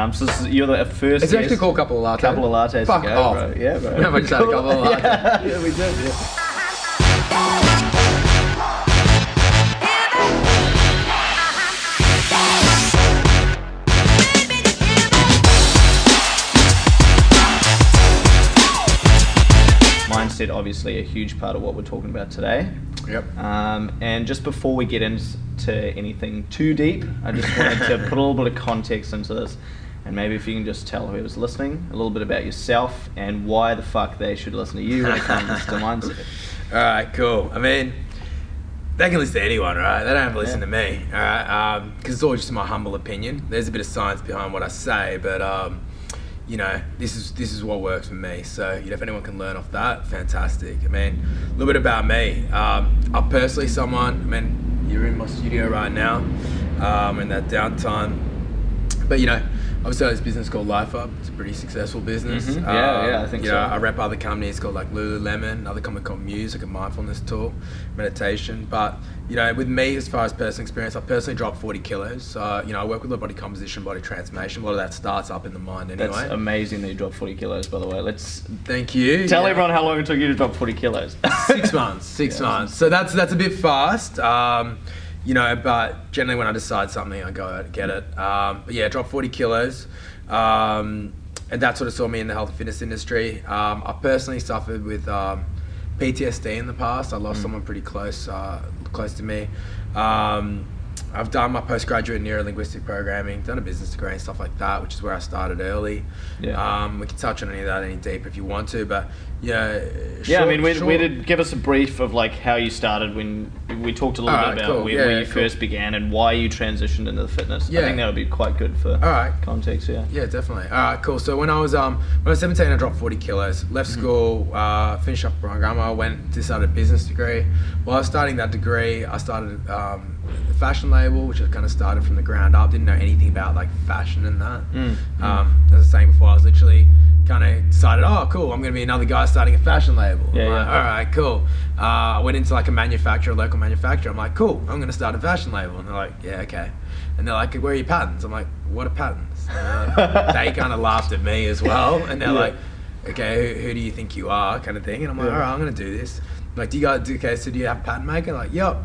Um, so this is, you're the first. It's actually called Couple of Lattes. Couple of lattes Fuck go, off. bro. Yeah, bro. Yeah, I just had a couple of lattes. yeah, yeah, we did. Yeah. Mindset, obviously, a huge part of what we're talking about today. Yep. Um, and just before we get into anything too deep, I just wanted to put a little bit of context into this. And maybe if you can just tell whoever's listening a little bit about yourself and why the fuck they should listen to you when it comes to mindset. All right, cool. I mean, they can listen to anyone, right? They don't have to listen Yeah. to me, all right? Because it's all just my humble opinion. There's a bit of science behind what I say, but um, you know, this is this is what works for me. So, you know, if anyone can learn off that, fantastic. I mean, a little bit about me. Um, I'm personally someone. I mean, you're in my studio right now, um, in that downtime. But you know, obviously I have this business called Life Up. It's a pretty successful business. Mhm. Yeah, yeah, I think so. I rep other companies called like Lululemon, another company called Muse, like a mindfulness tool, meditation. But you know, with me, as far as personal experience, I personally dropped 40 kilos. So you know, I work with a body composition, body transformation. A lot of that starts up in the mind anyway. That's amazing that you dropped 40 kilos, by the way. Let's Thank you. tell Yeah. everyone how long it took you to drop 40 kilos. six months. Six Yeah. months. So that's that's a bit fast. Um, you know, but generally when I decide something, I go out and get it. Um, but yeah, drop 40 kilos. Um, and that sort of saw me in the health and fitness industry. Um, I personally suffered with um, PTSD in the past. I lost someone pretty close, uh, close to me. Um, I've done my postgraduate in neuro-linguistic programming, done a business degree and stuff like that, which is where I started early. Yeah. Um, we can touch on any of that any deeper if you want to, but yeah. yeah, I mean, we, we did give us a brief of like how you started when we talked a little Alright, bit about cool. where, Yeah, where you cool. first began and why you transitioned into the fitness. Yeah. I think that would be quite good for All right. context. Yeah. Yeah, definitely. All right, cool. So when I was um when I was 17, I dropped 40 kilos. Left Mm-hmm. school, uh, finished up programmer, went to start a business degree. While I was starting that degree, I started um, the fashion label, which I kind of started from the ground up. Didn't know anything about like fashion and that. Mm, mm. Um, as I was saying before, I was literally kind of decided, oh, cool, I'm going to be another guy starting a fashion label. Yeah, I'm like, yeah. All right, cool. Uh, I went into like a manufacturer, a local manufacturer. I'm like, cool, I'm going to start a fashion label. And they're like, yeah, okay. And they're like, where are your patents? I'm like, what are patents? Like- they kind of laughed at me as well. And they're Yeah. like, okay, who, who do you think you are? Kind of thing. And I'm like, all right, I'm going to do this. I'm like, do you guys, do, okay, so do you have a patent maker? Like, yep.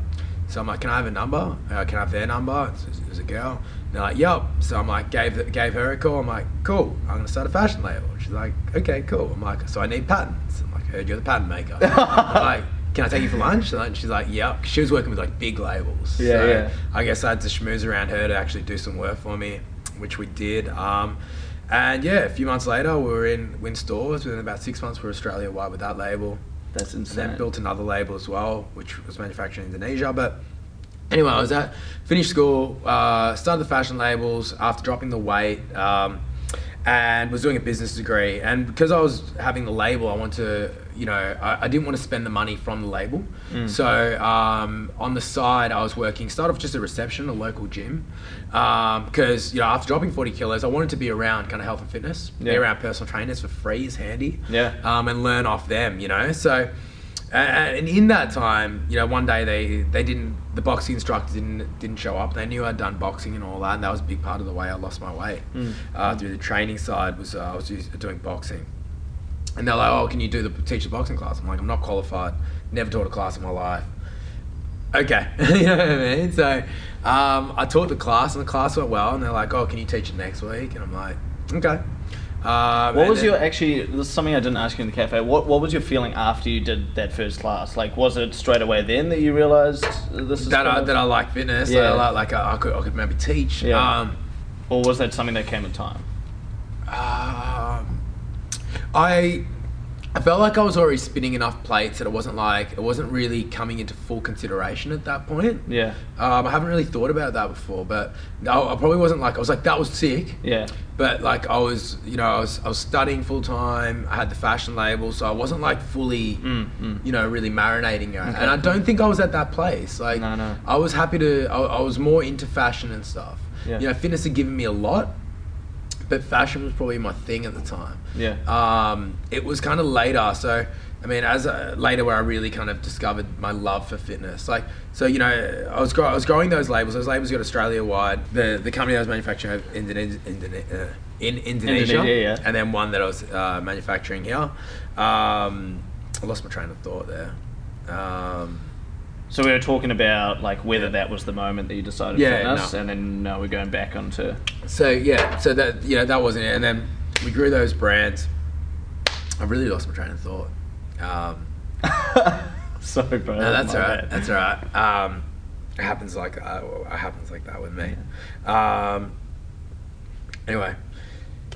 So I'm like, can I have a number? Uh, can I have their number? It's- it's a girl. And they're like, yep. So I'm like, gave gave her a call. I'm like, cool. I'm gonna start a fashion label. She's like, okay, cool. I'm like, so I need patents. I'm like, heard you're the patent maker. Like, can I take you for lunch? And she's like, yep. She was working with like big labels. Yeah, so yeah. I guess I had to schmooze around her to actually do some work for me, which we did. Um, and yeah, a few months later, we were in Win stores. Within about six months, we were Australia wide with that label. That's insane. then built another label as well, which was manufactured in Indonesia. But anyway, I was at finished school, uh, started the fashion labels after dropping the weight, um, and was doing a business degree. And because I was having the label, I wanted to, you know, I, I didn't want to spend the money from the label. Mm. So um, on the side, I was working, started off just a reception, a local gym, because you know after dropping 40 kilos, I wanted to be around kind of health and fitness, be around personal trainers for free is handy Yeah. um, and learn off them, you know. So, and in that time, you know, one day they they didn't the boxing instructor didn't didn't show up. They knew I'd done boxing and all that, and that was a big part of the way I lost my weight. Mm. Uh, through the training side was uh, I was doing boxing, and they're like, "Oh, can you do the teach the boxing class?" I'm like, "I'm not qualified. Never taught a class in my life." Okay, you know what I mean. So um, I taught the class, and the class went well. And they're like, "Oh, can you teach it next week?" And I'm like, "Okay." Um, What was then- your actually? This is something I didn't ask you in the cafe. What What was your feeling after you did that first class? Like, was it straight away then that you realized this is that I, of- that I like fitness. Yeah. That I like, like I, I could I could maybe teach. Yeah. Um, or was that something that came with time? um, I I felt like I was already spinning enough plates that it wasn't like it wasn't really coming into full consideration at that point. Yeah, Um, I haven't really thought about that before, but I, I probably wasn't like I was like that was sick. yeah, But like I was, you know, I was I was studying full time. I had the fashion label, so I wasn't like fully, Mm, mm. you know, really marinating it. Okay. And I don't think I was at that place. Like No, no. I was happy to. I, I was more into fashion and stuff. Yeah. You know, fitness had given me a lot, but fashion was probably my thing at the time. yeah. Um, it was kind of later, so I mean, as a, later where I really kind of discovered my love for fitness. Like, so you know, I was gro- I was growing those labels. Those labels got Australia wide. The the company I was manufacturing in Indone- Indone- uh, in Indonesia, Indonesia, yeah. and then one that I was uh, manufacturing here. Um, I lost my train of thought there. Um, So we were talking about like whether that was the moment that you decided Yeah, fitness, no. and then now we're going back onto. So yeah, so that you know that wasn't it, and then we grew those brands. I really lost my train of thought. Um, Sorry, bro. no, that's my alright. bad. That's alright. Um, it happens like uh, it happens like that with me. Um, anyway,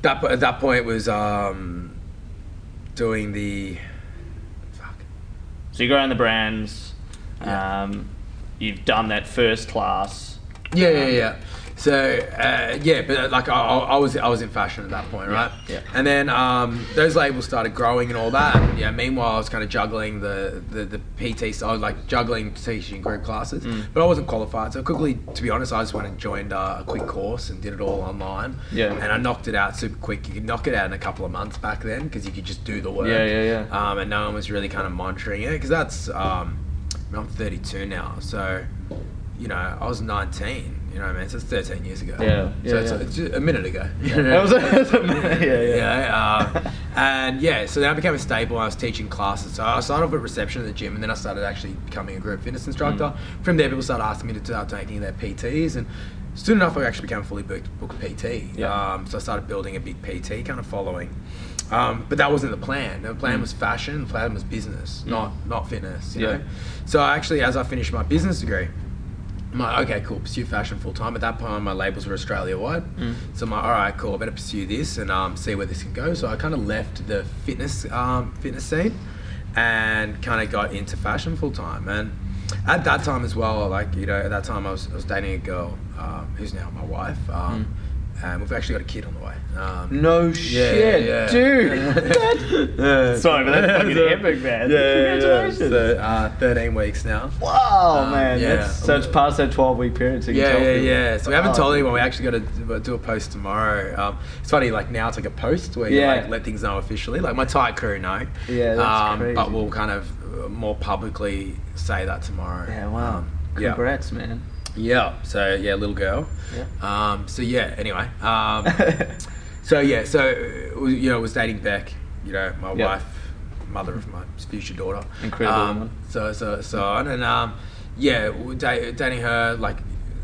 that at that point was um, doing the fuck. So you go around the brands. Yeah. Um, you've done that first class. Yeah, yeah, yeah. So uh, yeah, but uh, like I, I was I was in fashion at that point, right? yeah. And then um, those labels started growing and all that. And, yeah. Meanwhile, I was kind of juggling the the, the PT. So I was like juggling teaching group classes, Mm. but I wasn't qualified. So quickly, to be honest, I just went and joined uh, a quick course and did it all online. Yeah. And I knocked it out super quick. You could knock it out in a couple of months back then because you could just do the work. Yeah, yeah, yeah. Um, and no one was really kind of monitoring it because that's um, I'm 32 now, so you know I was 19. You know what I mean? So it's 13 years ago. Yeah, yeah, So it's, yeah. it's just a minute ago. That was a, was a minute, yeah, yeah. Yeah, uh, and yeah, so then I became a staple. I was teaching classes. So I started off at reception at the gym, and then I started actually becoming a group fitness instructor. Mm. From there, people started asking me to start taking their PTs, and soon enough, I actually became a fully booked, booked PT. Yeah. Um, so I started building a big PT kind of following. Um, but that wasn't the plan. The plan Mm. was fashion. The plan was business, Mm. not not fitness. You Yeah. know. So I actually, as I finished my business degree, I'm like, okay, cool, pursue fashion full time. At that point, my labels were Australia wide. Mm. So I'm like, all right, cool, I better pursue this and um, see where this can go. So I kind of left the fitness um, fitness scene and kind of got into fashion full time. And at that time as well, like, you know, at that time I was, I was dating a girl um, who's now my wife. Um, And we've actually got a kid on the way. Um, No yeah, shit, yeah. dude. Yeah. Sorry, but that's fucking So- epic, man. Yeah, yeah, yeah. Congratulations. So, uh, 13 weeks now. wow, Um, man. yeah. That's, so it's past that 12 week period. So you Yeah, tell yeah, people. yeah. So we haven't Oh, told anyone. We actually got to do a post tomorrow. Um, it's funny, like now it's like a post where you like let things know officially. Like my tight crew know. Yeah, that's um, crazy. But we'll kind of uh, more publicly say that tomorrow. Yeah, wow. Um, yeah. Congrats, man. Yeah. So yeah, little girl. Yeah. Um, so yeah. Anyway. Um, so yeah. So you know, I was dating Beck. You know, my Yeah. wife, mother of my future daughter. Incredible Um, woman. So so so on, and um, yeah, da- dating her like,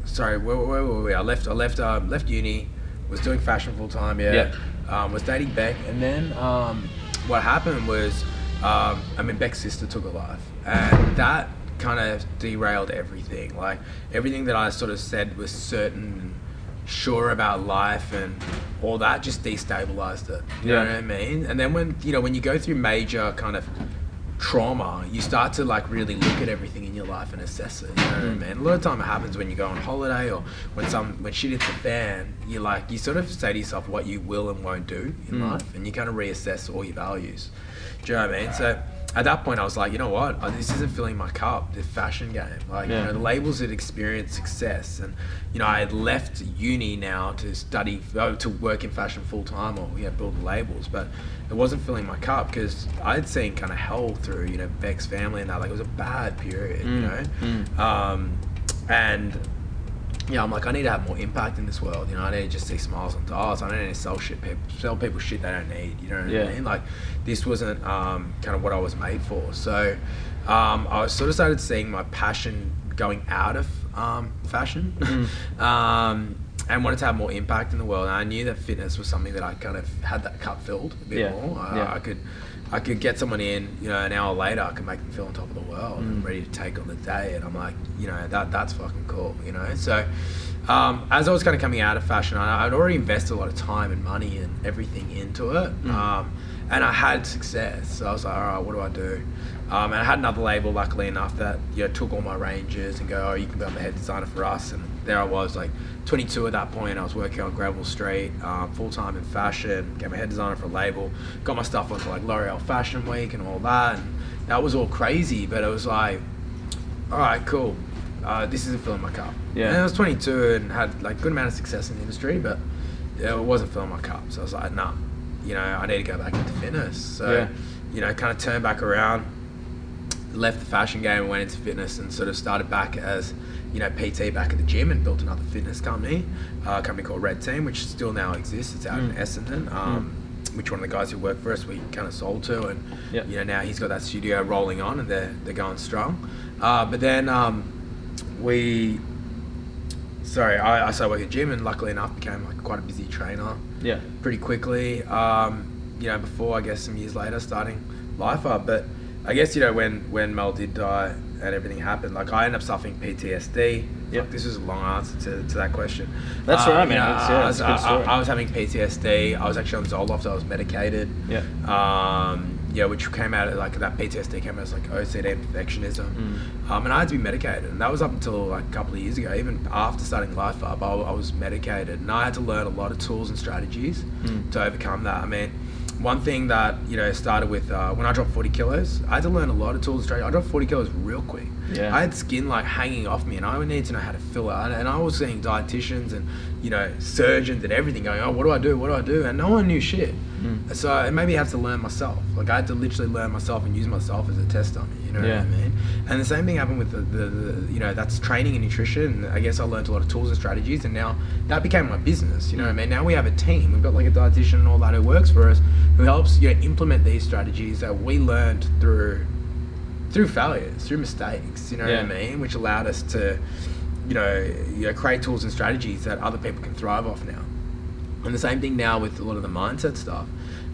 sorry, where, where were we? I left I left um, left uni, was doing fashion full time. Yeah. Yeah. Um, was dating Beck, and then um, what happened was, um, I mean, Beck's sister took her life, and that kind of derailed everything. Like everything that I sort of said was certain, and sure about life, and all that just destabilized it. You Yeah. know what I mean? And then when you know when you go through major kind of trauma, you start to like really look at everything in your life and assess it. You know what I Mm. mean? A lot of time it happens when you go on holiday or when some when shit hits the fan. You like you sort of say to yourself what you will and won't do in Mm. life, and you kind of reassess all your values. Do you know what I mean? So at that point, I was like, you know what? Uh, This isn't filling my cup. The fashion game, like Yeah. you know, the labels had experienced success, and you know, I had left uni now to study oh, to work in fashion full time or yeah, build labels, but it wasn't filling my cup because I'd seen kind of hell through you know Beck's family and that. Like it was a bad period, you Mm, know, mm. um, and yeah, I'm like, I need to have more impact in this world. You know, I need to just see smiles on dollars. I don't need to sell shit, people, sell people shit they don't need. You know what Yeah. I mean? Like, this wasn't um, kind of what I was made for. So, um, I sort of started seeing my passion going out of um, fashion, Mm. um, and wanted to have more impact in the world. And I knew that fitness was something that I kind of had that cup filled a bit Yeah. more. I, Yeah. I could. I could get someone in, you know, an hour later, I could make them feel on top of the world and Mm. ready to take on the day. And I'm like, you know, that that's fucking cool, you know. So, um, as I was kind of coming out of fashion, I, I'd already invested a lot of time and money and everything into it, Mm. um, and I had success. So I was like, all right, what do I do? Um, and I had another label, luckily enough, that you know took all my ranges and go, oh, you can become the head designer for us. And there I was, like 22 at that point. I was working on Gravel Street, um, full time in fashion. Became a head designer for a label. Got my stuff onto like L'Oreal Fashion Week and all that. And that was all crazy, but it was like, all right, cool. Uh, this isn't filling my cup. Yeah. And I was 22 and had like good amount of success in the industry, but yeah, it wasn't filling my cup. So I was like, nah, you know, I need to go back into fitness. So, Yeah. you know, kind of turned back around, left the fashion game and went into fitness and sort of started back as, you know, PT back at the gym and built another fitness company, uh, a company called Red Team, which still now exists. It's out in Mm. Essendon. Um, Which one of the guys who worked for us we kind of sold to, and Yep. you know now he's got that studio rolling on, and they're they're going strong. Uh, but then um, we, sorry, I, I started working at gym, and luckily enough became like quite a busy trainer Yeah. pretty quickly. Um, you know, before I guess some years later, starting life up. But I guess you know when when Mel did die and everything happened, like I ended up suffering PTSD. Yep. Like, this is a long answer to, to that question. That's Uh, right, you know, That's- yeah, I, was, good I- I- I was having PTSD. I was actually on Zoloft. I was medicated. Yeah. Um, yeah, which came out of, like that PTSD came out as like OCD and perfectionism. Mm. Um, and I had to be medicated, and that was up until like a couple of years ago. Even after starting Life Up, I, I was medicated, and I had to learn a lot of tools and strategies Mm. to overcome that. I mean, one thing that you know started with uh, when I dropped 40 kilos, I had to learn a lot of tools and strategies. I dropped 40 kilos real quick. Yeah. I had skin like hanging off me, and I would need to know how to fill it. And, and I was seeing dietitians and you know surgeons and everything going, oh, what do I do? What do I do? And no one knew shit. Mm. So it made me have to learn myself. Like I had to literally learn myself and use myself as a test dummy. You know Yeah. what I mean? And the same thing happened with the, the, the you know that's training and nutrition. I guess I learned a lot of tools and strategies, and now that became my business. You know what I mean? Now we have a team. We've got like a dietitian and all that who works for us, who helps you know implement these strategies that we learned through through failures, through mistakes. You know Yeah. what I mean? Which allowed us to you know you know create tools and strategies that other people can thrive off now. And the same thing now with a lot of the mindset stuff.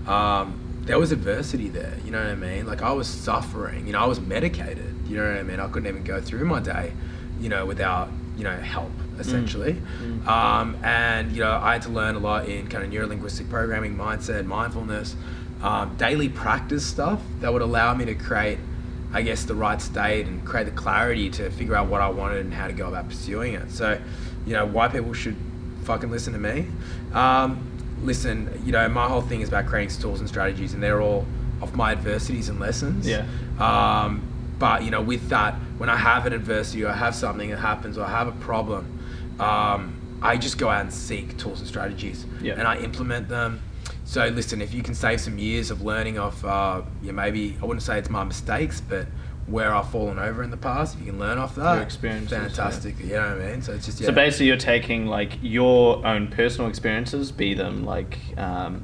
Um, there was adversity there, you know what I mean? Like I was suffering, you know, I was medicated, you know what I mean? I couldn't even go through my day, you know, without, you know, help essentially. Mm. Um, and, you know, I had to learn a lot in kind of neurolinguistic programming, mindset, mindfulness, um, daily practice stuff that would allow me to create, I guess, the right state and create the clarity to figure out what I wanted and how to go about pursuing it. So, you know, why people should fucking listen to me. Um, listen, you know, my whole thing is about creating tools and strategies, and they're all of my adversities and lessons. Yeah. Um, but you know, with that, when I have an adversity or I have something that happens or I have a problem, um, I just go out and seek tools and strategies, Yeah. and I implement them. So listen, if you can save some years of learning off, uh, yeah, maybe I wouldn't say it's my mistakes, but where I've fallen over in the past, if you can learn off that, Your experiences, yeah. You know what I mean? So it's just yeah. So basically, you're taking like your own personal experiences, be them like um,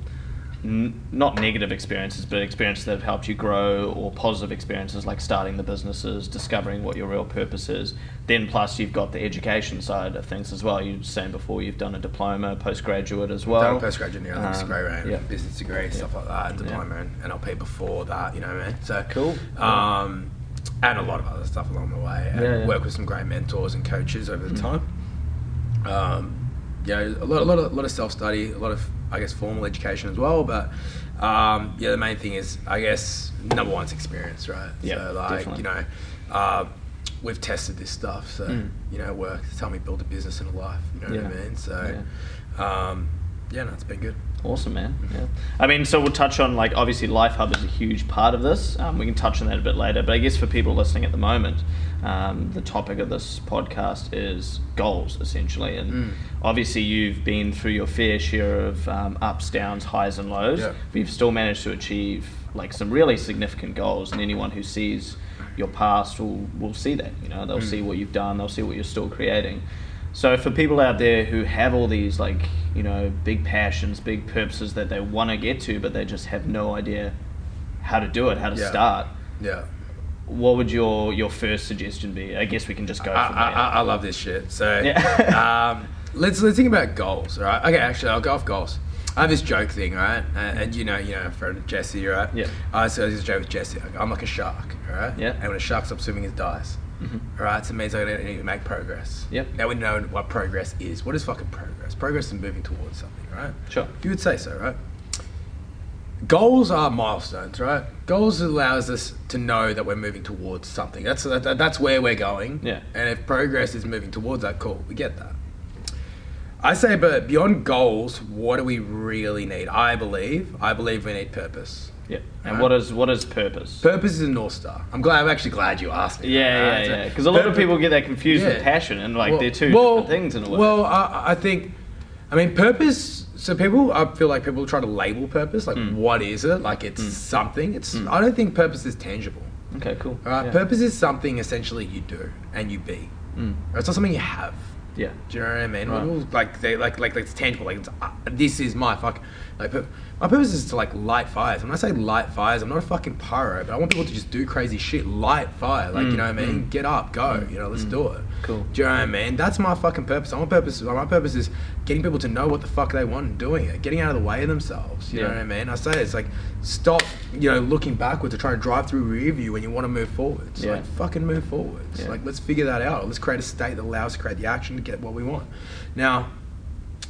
n- not negative experiences, but experiences that have helped you grow, or positive experiences like starting the businesses, discovering what your real purpose is. Then plus you've got the education side of things as well. You were saying before you've done a diploma, postgraduate as well. done a postgraduate neurologics Um, degree, and yeah. business degree, stuff like that, diploma and NLP before that, you know what I mean? So Cool. Um, and a lot of other stuff along the way. And Yeah, yeah. work with some great mentors and coaches over the Mm. time. Um, yeah, a lot, a lot of, a lot of self study, a lot of, I guess, formal education as well. But um, yeah, the main thing is, I guess, number one's experience, right? Yeah, so like, definitely. you know, uh, we've tested this stuff, so Mm. you know, it works. It's helped me build a business and a life. You know what I mean? So. Um, yeah, no, it's been good. Awesome, man. Yeah. I mean, so we'll touch on like obviously Life Hub is a huge part of this. Um, we can touch on that a bit later, but I guess for people listening at the moment, um, the topic of this podcast is goals essentially, and Mm. obviously you've been through your fair share of um, ups, downs, highs, and lows. Yeah. But you've still managed to achieve like some really significant goals, and anyone who sees your past will will see that. You know, they'll Mm. see what you've done, they'll see what you're still creating. So for people out there who have all these like you know big passions, big purposes that they want to get to, but they just have no idea how to do it, how to Yeah. start, Yeah. What would your your first suggestion be? I guess we can just go I, I. I, I love this shit. So, Yeah. um, let's let's think about goals, right? Okay, actually, I'll go off goals. I have this joke thing, right? And, and you know, you know, friend Jesse, right? Yeah. I so this joke with Jesse. I'm like a shark, right? Yeah. And when a shark stops swimming, it dies. Mhm. Right, so it means I need to make progress. Yep. Now we know what progress is. What is fucking progress? Progress is moving towards something, right? Sure. You would say so, right? Goals are milestones, right? Goals allows us to know that we're moving towards something. That's that, that's where we're going. Yeah. And if progress is moving towards that, cool, we get that. I say, but beyond goals, what do we really need? I believe, I believe we need purpose. Yeah. And Right. what is what is purpose? Purpose is a north star. I'm glad. I'm actually glad you asked me. yeah, that, right? yeah, yeah. Because a lot of people get that confused Yeah. with passion, and like Well- they're two well- different things in a way. Well, I, I think, I mean, purpose. So people, I feel like people try to label purpose. Like, Mm. what is it? Like, it's something. It's. I don't think purpose is tangible. Okay, cool. All right, Yeah. purpose is something essentially you do and you be. Mm. It's not something you have. Yeah. Do you know what I mean? Right. Like they like like like it's tangible. Like it's, uh, this is my fuck. Like pur- my purpose is to like light fires. When I say light fires, I'm not a fucking pyro, but I want people to just do crazy shit. Light fire. Like you Mm, know what I mean? mm. Get up, go. You know, let's do it. Cool. Do you know what I mean? That's my fucking purpose. My purpose. My purpose is getting people to know what the fuck they want and doing it. Getting out of the way of themselves. You know what I mean? I say it's like stop. You know, looking backwards to try to drive through rear view when you want to move forwards. Yeah. Like fucking move forwards. Yeah. Like let's figure that out. Let's create a state that allows us to create the action to get what we want. Now,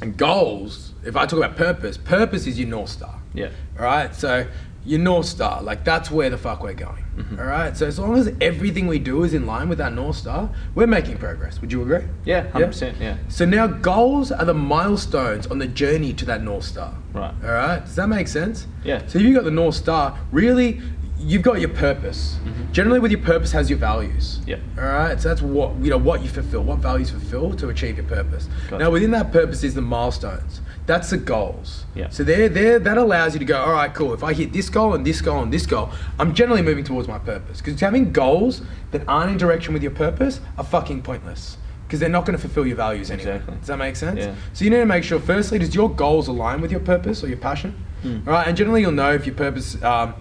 and goals. If I talk about purpose, purpose is your north star. Yeah. All right. So your north star, like that's where the fuck we're going. Mm-hmm. All right. So as long as everything we do is in line with that north star, we're making progress. Would you agree? Yeah, 100%. Yeah. So now goals are the milestones on the journey to that north star. Right. All right. Does that make sense? Yeah. So if you've got the north star, really, you've got your purpose. Generally, with your purpose has your values. Mm-hmm. Yeah. All right. So that's what you know what you fulfill, what values fulfill to achieve your purpose. Gotcha. Now within that purpose is the milestones. That's the goals. Yeah. So there, there, that allows you to go. All right, cool. If I hit this goal and this goal and this goal, I'm generally moving towards my purpose. Because having goals that aren't in direction with your purpose are fucking pointless. Because they're not going to fulfill your values anyway. Exactly. Does that make sense? Yeah. So you need to make sure, firstly, does your goals align with your purpose or your passion? Mm. All right, and generally you'll know if your purpose, um,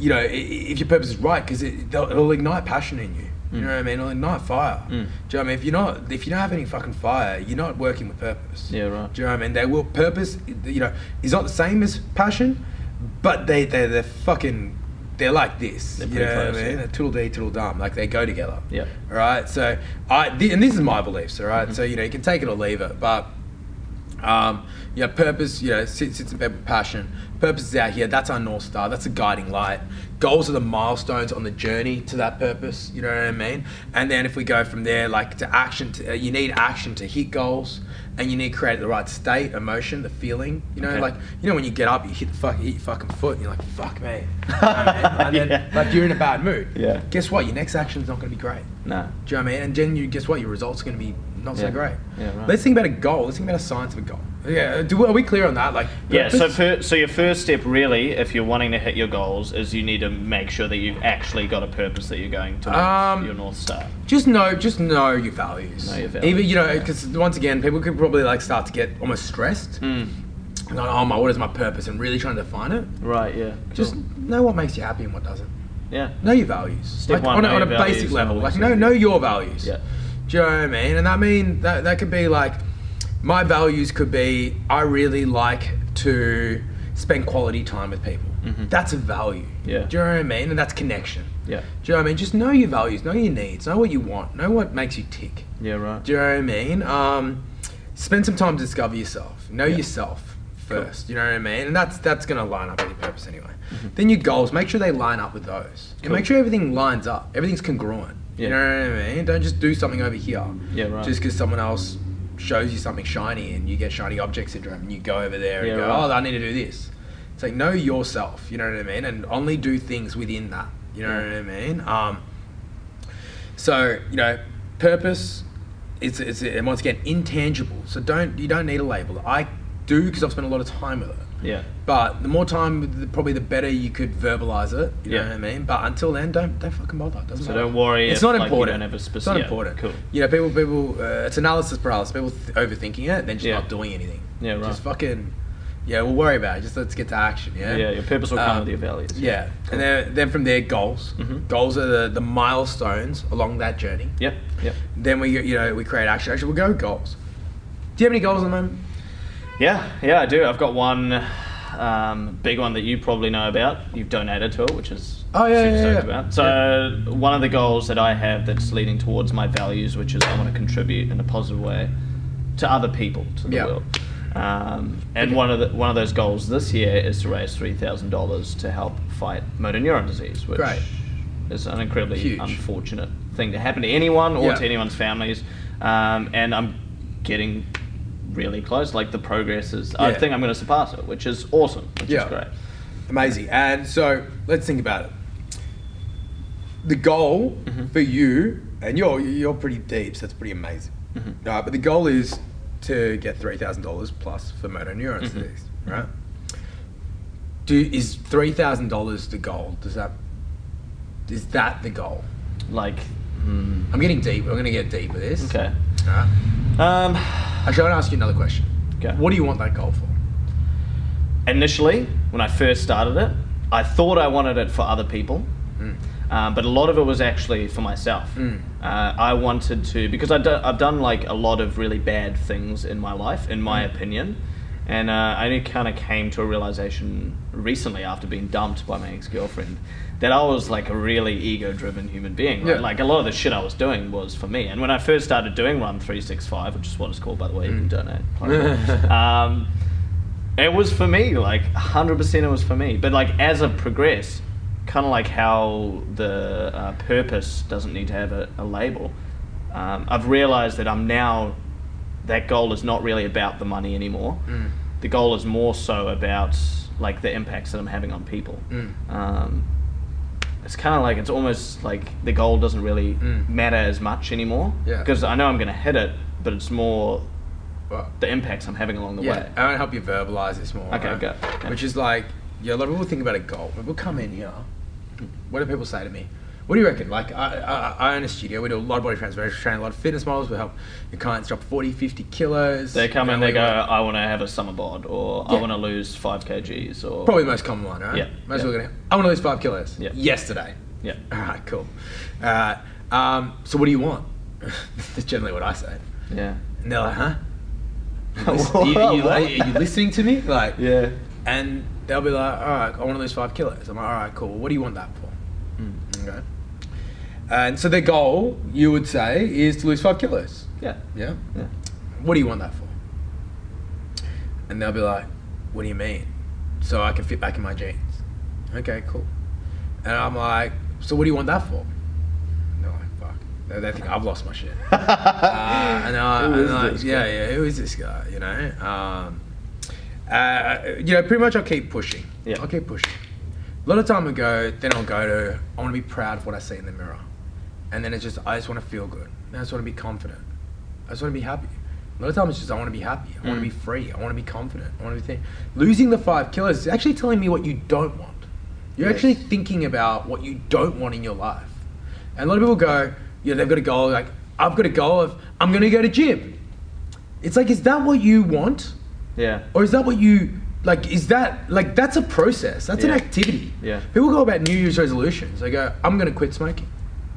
you know, if your purpose is right, because it, it'll ignite passion in you. You know what I mean? It'll ignite fire. Mm. Do you know what I mean? If you're not, if you don't have any fucking fire, you're not working with purpose. Yeah, right. Do you know what I mean? They will purpose, you know, is not the same as passion, but they they they're fucking they're like this. They're you know what close, I mean? yeah. Toodle dee toodle dum. Like they go together. Yeah. All right. So I th- and this is my beliefs. All right? Mm-hmm. So you know you can take it or leave it, but um, you know, purpose, you know, sits, sits in bed with passion. Purpose is out here. That's our North Star. That's a guiding light. Goals are the milestones on the journey to that purpose. You know what I mean? And then if we go from there, like to action, to, uh, you need action to hit goals. And you need to create the right state, emotion, the feeling. You know, Okay. like you know when you get up, you hit the fuck, hit your fucking foot, and you're like, "Fuck me," and then Yeah. like you're in a bad mood. Yeah. Guess what? Your next action's not going to be great. Nah. Do you know what I mean? And then you guess what? Your results are going to be not so great. Yeah, right. Let's think about a goal. Let's think about a science of a goal. Yeah. Do, are we clear on that? Like. Yeah, so fir- so your first step really, if you're wanting to hit your goals, is you need to make sure that you've actually got a purpose that you're going to Um, your north star. just know, just know your values. Know your values, Even you know, yeah. because once again, people could probably like start to get almost stressed. Mm. Going, oh my, what is my purpose? And really trying to define it. Right. Yeah. Just cool. know what makes you happy and what doesn't. yeah. Know your values. Step like, one, on a, on a basic level. Like know know your values. Yeah. Do you know what I mean? And that mean that that could be like my values could be I really like to spend quality time with people. Mhm. That's a value. Yeah. Do you know what I mean? And that's connection. Yeah. Do you know what I mean? Just know your values, know your needs, know what you want, know what makes you tick. Yeah. Right. Do you know what I mean? Um, spend some time to discover yourself. Know Yeah. yourself first. You know what I mean? And that's that's gonna line up with your purpose anyway. Mm-hmm. Then your goals, make sure they line up with those. And make sure everything lines up. Everything's congruent. Yeah. You know what I mean? Don't just do something over here. Yeah, right. Just because someone else shows you something shiny and you get shiny object syndrome and you go over there and Yeah, go, right. oh, I need to do this. It's like know yourself. You know what I mean? And only do things within that. You know Yeah. what I mean? Um, so you know, purpose. It's it's and once again intangible. So don't you don't need a label. I do because I've spent a lot of time with it. Yeah. But the more time, the- probably the better you could verbalize it. You Yeah. know what I mean? But until then, don't don't fucking bother. It doesn't So matter. don't worry It's if, not like, you important. don't have a it's not yeah, important. cool. You know, people people. Uh, it's analysis paralysis. People th- overthinking it, then just Yeah. not doing anything. Yeah, right. Just fucking. Yeah, we'll worry about it. Just let's get to action. Yeah. Yeah. Your purpose will come Um, with your values. Yeah, and then, then from there, goals. Mhm. Goals are the, the milestones along that journey. Yep. Yep. Then we you know we create action. Actually, we'll go with goals. Do you have any goals at the moment? Yeah, yeah, I do. I've got one um, big one that you probably know about. You've donated to it, which is Oh, yeah, super yeah, yeah. about. So one of the goals that I have that's leading towards my values, which is I want to contribute in a positive way to other people, to the Yeah. world. Um, and Okay. one of the one of those goals this year is to raise three thousand dollars to help fight motor neuron disease, which Great. is an incredibly Huge. unfortunate thing to happen to anyone or Yeah. to anyone's families. Um, and I'm getting really close. Like the progress is, I think I'm going to surpass it, which is awesome, which Yeah. is great. Amazing. And so let's think about it. The goal Mhm. for you, and you're you're pretty deep, so that's pretty amazing. Mhm. Uh, but the goal is to get three thousand dollars plus for motor neuron Mhm. statistics, right? Do is three thousand dollars the goal? Does that is that the goal? Like, hmm, I'm getting deep. I'm gonna get deep with this. okay. Alright. Um, Actually, I want to ask you another question. Okay. What do you want that goal for? initially, when I first started it, I thought I wanted it for other people. Mm. Um, but a lot of it was actually for myself. Mm. Uh, I wanted to because I I've done like a lot of really bad things in my life, in my Mm. opinion, and uh, I only kind of came to a realization recently after being dumped by my ex girlfriend that I was like a really ego-driven human being. Right? Yeah. Like a lot of the shit I was doing was for me. And when I first started doing Run Three Six Five, which is what it's called by the way, you can Mm. donate. um, it was for me like 100% it was for me but like as i progress kind of like how the uh, purpose doesn't need to have a, a label um, i've realized that i'm now that goal is not really about the money anymore Mm. the goal is more so about like the impacts that i'm having on people Mm. um, it's kind of like it's almost like the goal doesn't really Mm. matter as much anymore Yeah. because i know i'm going to hit it but it's more Well, the impacts i'm having along the yeah, way I want to help you verbalize this more. Okay, right? go. Okay. Which is like, yeah, a lot of people think about a goal. People come in here. What do people say to me? What do you reckon? Like, I, I, I own a studio. We do a lot of body transformation training, a lot of fitness models. We help your clients drop 40, 50 kilos. They come in, they go, I want to have a summer bod, or I want to lose five kgs, or Probably the most common one, right? Yeah, Most yeah. people are gonna, I want to lose five kilos. Yeah. Yesterday. yeah, All right, cool. Right. Um, so what do you want? That's generally what I say. yeah, And they're like, huh? You lis- you- you- are you listening to me? Like, yeah. And they'll be like, all right, I want to lose five kilos. I'm like, all right, cool. What do you want that for? Mm. Okay. And so their goal, you would say, is to lose five kilos. Yeah, Yeah. yeah. What do you want that for? And they'll be like, what do you mean? So I can fit back in my jeans. Okay, cool. And I'm like, so what do you want that for? And they're like, fuck. They, they think I've lost my shit. Uh, and, Who and is like, this yeah, guy? yeah, who is this guy? You know, um, uh, you know, pretty much I'll keep pushing. Yeah. I'll keep pushing. A lot of time ago, then I'll go to, I want to be proud of what I see in the mirror, and then it's just, I just want to feel good. I just want to be confident. I just want to be happy. A lot of times it's just, I want to be happy. I want to Mm. be free. I want to be confident. I want to be think. Losing the five kilos is actually telling me what you don't want. You're Yes. actually thinking about what you don't want in your life. And a lot of people go, yeah, they've got a goal. Like, I've got a goal of, I'm going to go to gym. It's like, is that what you want? yeah, Or is that what you, like, is that, like, that's a process. That's an activity. Yeah. People go about New Year's resolutions. They go, I'm going to quit smoking.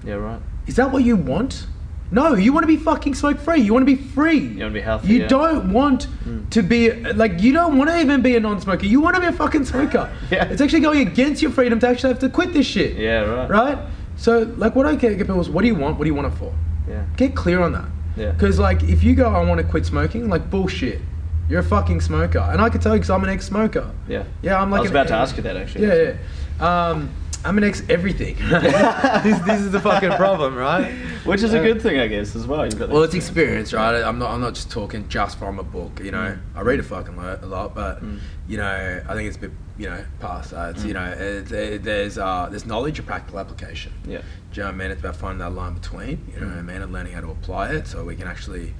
Yeah, right. Is that what you want? No, you want to be fucking smoke free. You want to be free. You wanna be healthy, You yeah. don't want Mm. to be like you don't want to even be a non-smoker. You want to be a fucking smoker. Yeah. It's actually going against your freedom to actually have to quit this shit. Yeah, right. Right? So like what I get people is what do you want? What do you want it for? Yeah, Get clear on that. Yeah. Because like if you go I want to quit smoking, like bullshit. You're a fucking smoker, and I can tell you because I'm an ex-smoker. yeah. Yeah, I'm like I was an- about to ask you that actually. Yeah, yeah. Um, I'm an ex everything. this, this is the fucking problem, right? Which is a Uh, good thing, I guess, as well. You've got Well, it's experience, right? I'm not. I'm not just talking just from a book. You know, Mm. I read a fucking lot, a lot, but Mm. you know, I think it's a bit, you know, past that. It's, You Mm. know, it, it, there's uh, there's knowledge and practical application. Yeah. Do you know what I mean? It's about finding that line between. You know Mm. what I mean? And learning how to apply it so we can actually,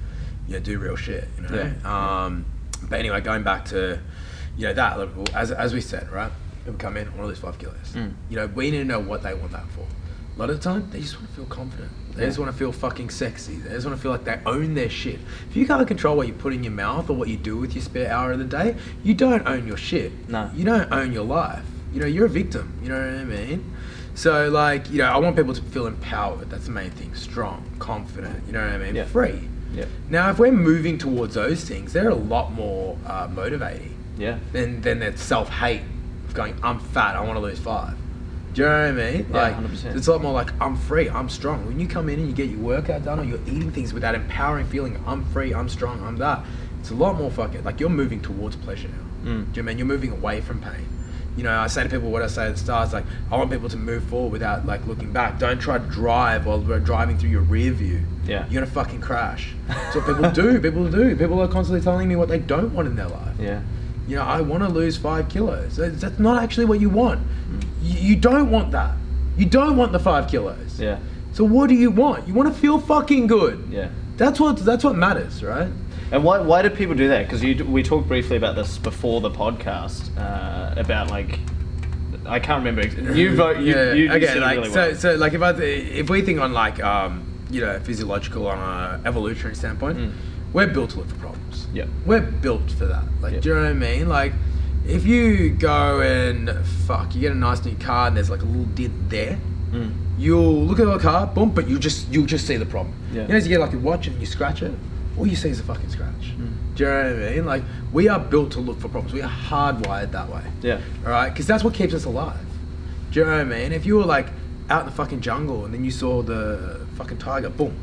you know, do real shit. You know. Yeah. Um, but anyway, going back to, you know, that as as we said, right? People come in, want to lose five kilos. Mm. You know, we need to know what they want that for. A lot of the time, they just want to feel confident. They Yeah. just want to feel fucking sexy. They just want to feel like they own their shit. If you can't control what you put in your mouth or what you do with your spare hour of the day, you don't own your shit. No. You don't own your life. You know, you're a victim. You know what I mean? So, like, you know, I want people to feel empowered. That's the main thing. Strong, confident. You know what I mean? Yeah. Free. Yeah. Now, if we're moving towards those things, they're a lot more uh, motivating Yeah. than than that self hate going, I'm fat, I want to lose five. Do you know what I mean? Yeah, Like, 100%. it's a lot more like I'm free, I'm strong. When you come in and you get your workout done, or you're eating things with that empowering feeling, I'm free, I'm strong, I'm that. It's a lot more fucking like you're moving towards pleasure now. Mm. Do you know what I mean? You're moving away from pain. You know, I say to people what I say at the start. It's like I want people to move forward without like looking back. Don't try to drive while we're driving through your rear view. Yeah. You're gonna fucking crash. That's what people do. People do. People are constantly telling me what they don't want in their life Yeah. You know, I want to lose five kilos. That's not actually what you want. Mm. You, don't want that. You don't want the five kilos. Yeah. So what do you want? You want to feel fucking good. Yeah. That's what that's what matters, right? And why, why do people do that? Because we talked briefly about this before the podcast uh, about like I can't remember. You vote. You, yeah. you, you okay, like really so, well. so like if I if we think on like um, you know physiological on a evolutionary standpoint, Mm. We're built to look for problems. Yeah. we're built for that. Like, Yeah. do you know what I mean? Like, if you go and fuck, you get a nice new car and there's like a little dent there, Mm. you'll look at the car, boom, but you just you'll just see the problem. Yeah. You know, as you get like a watch and you scratch it, all you see is a fucking scratch. Mm. Do you know what I mean? Like, we are built to look for problems. We are hardwired that way. Yeah. All right, because that's what keeps us alive. Do you know what I mean? If you were like out in the fucking jungle and then you saw the fucking tiger, boom,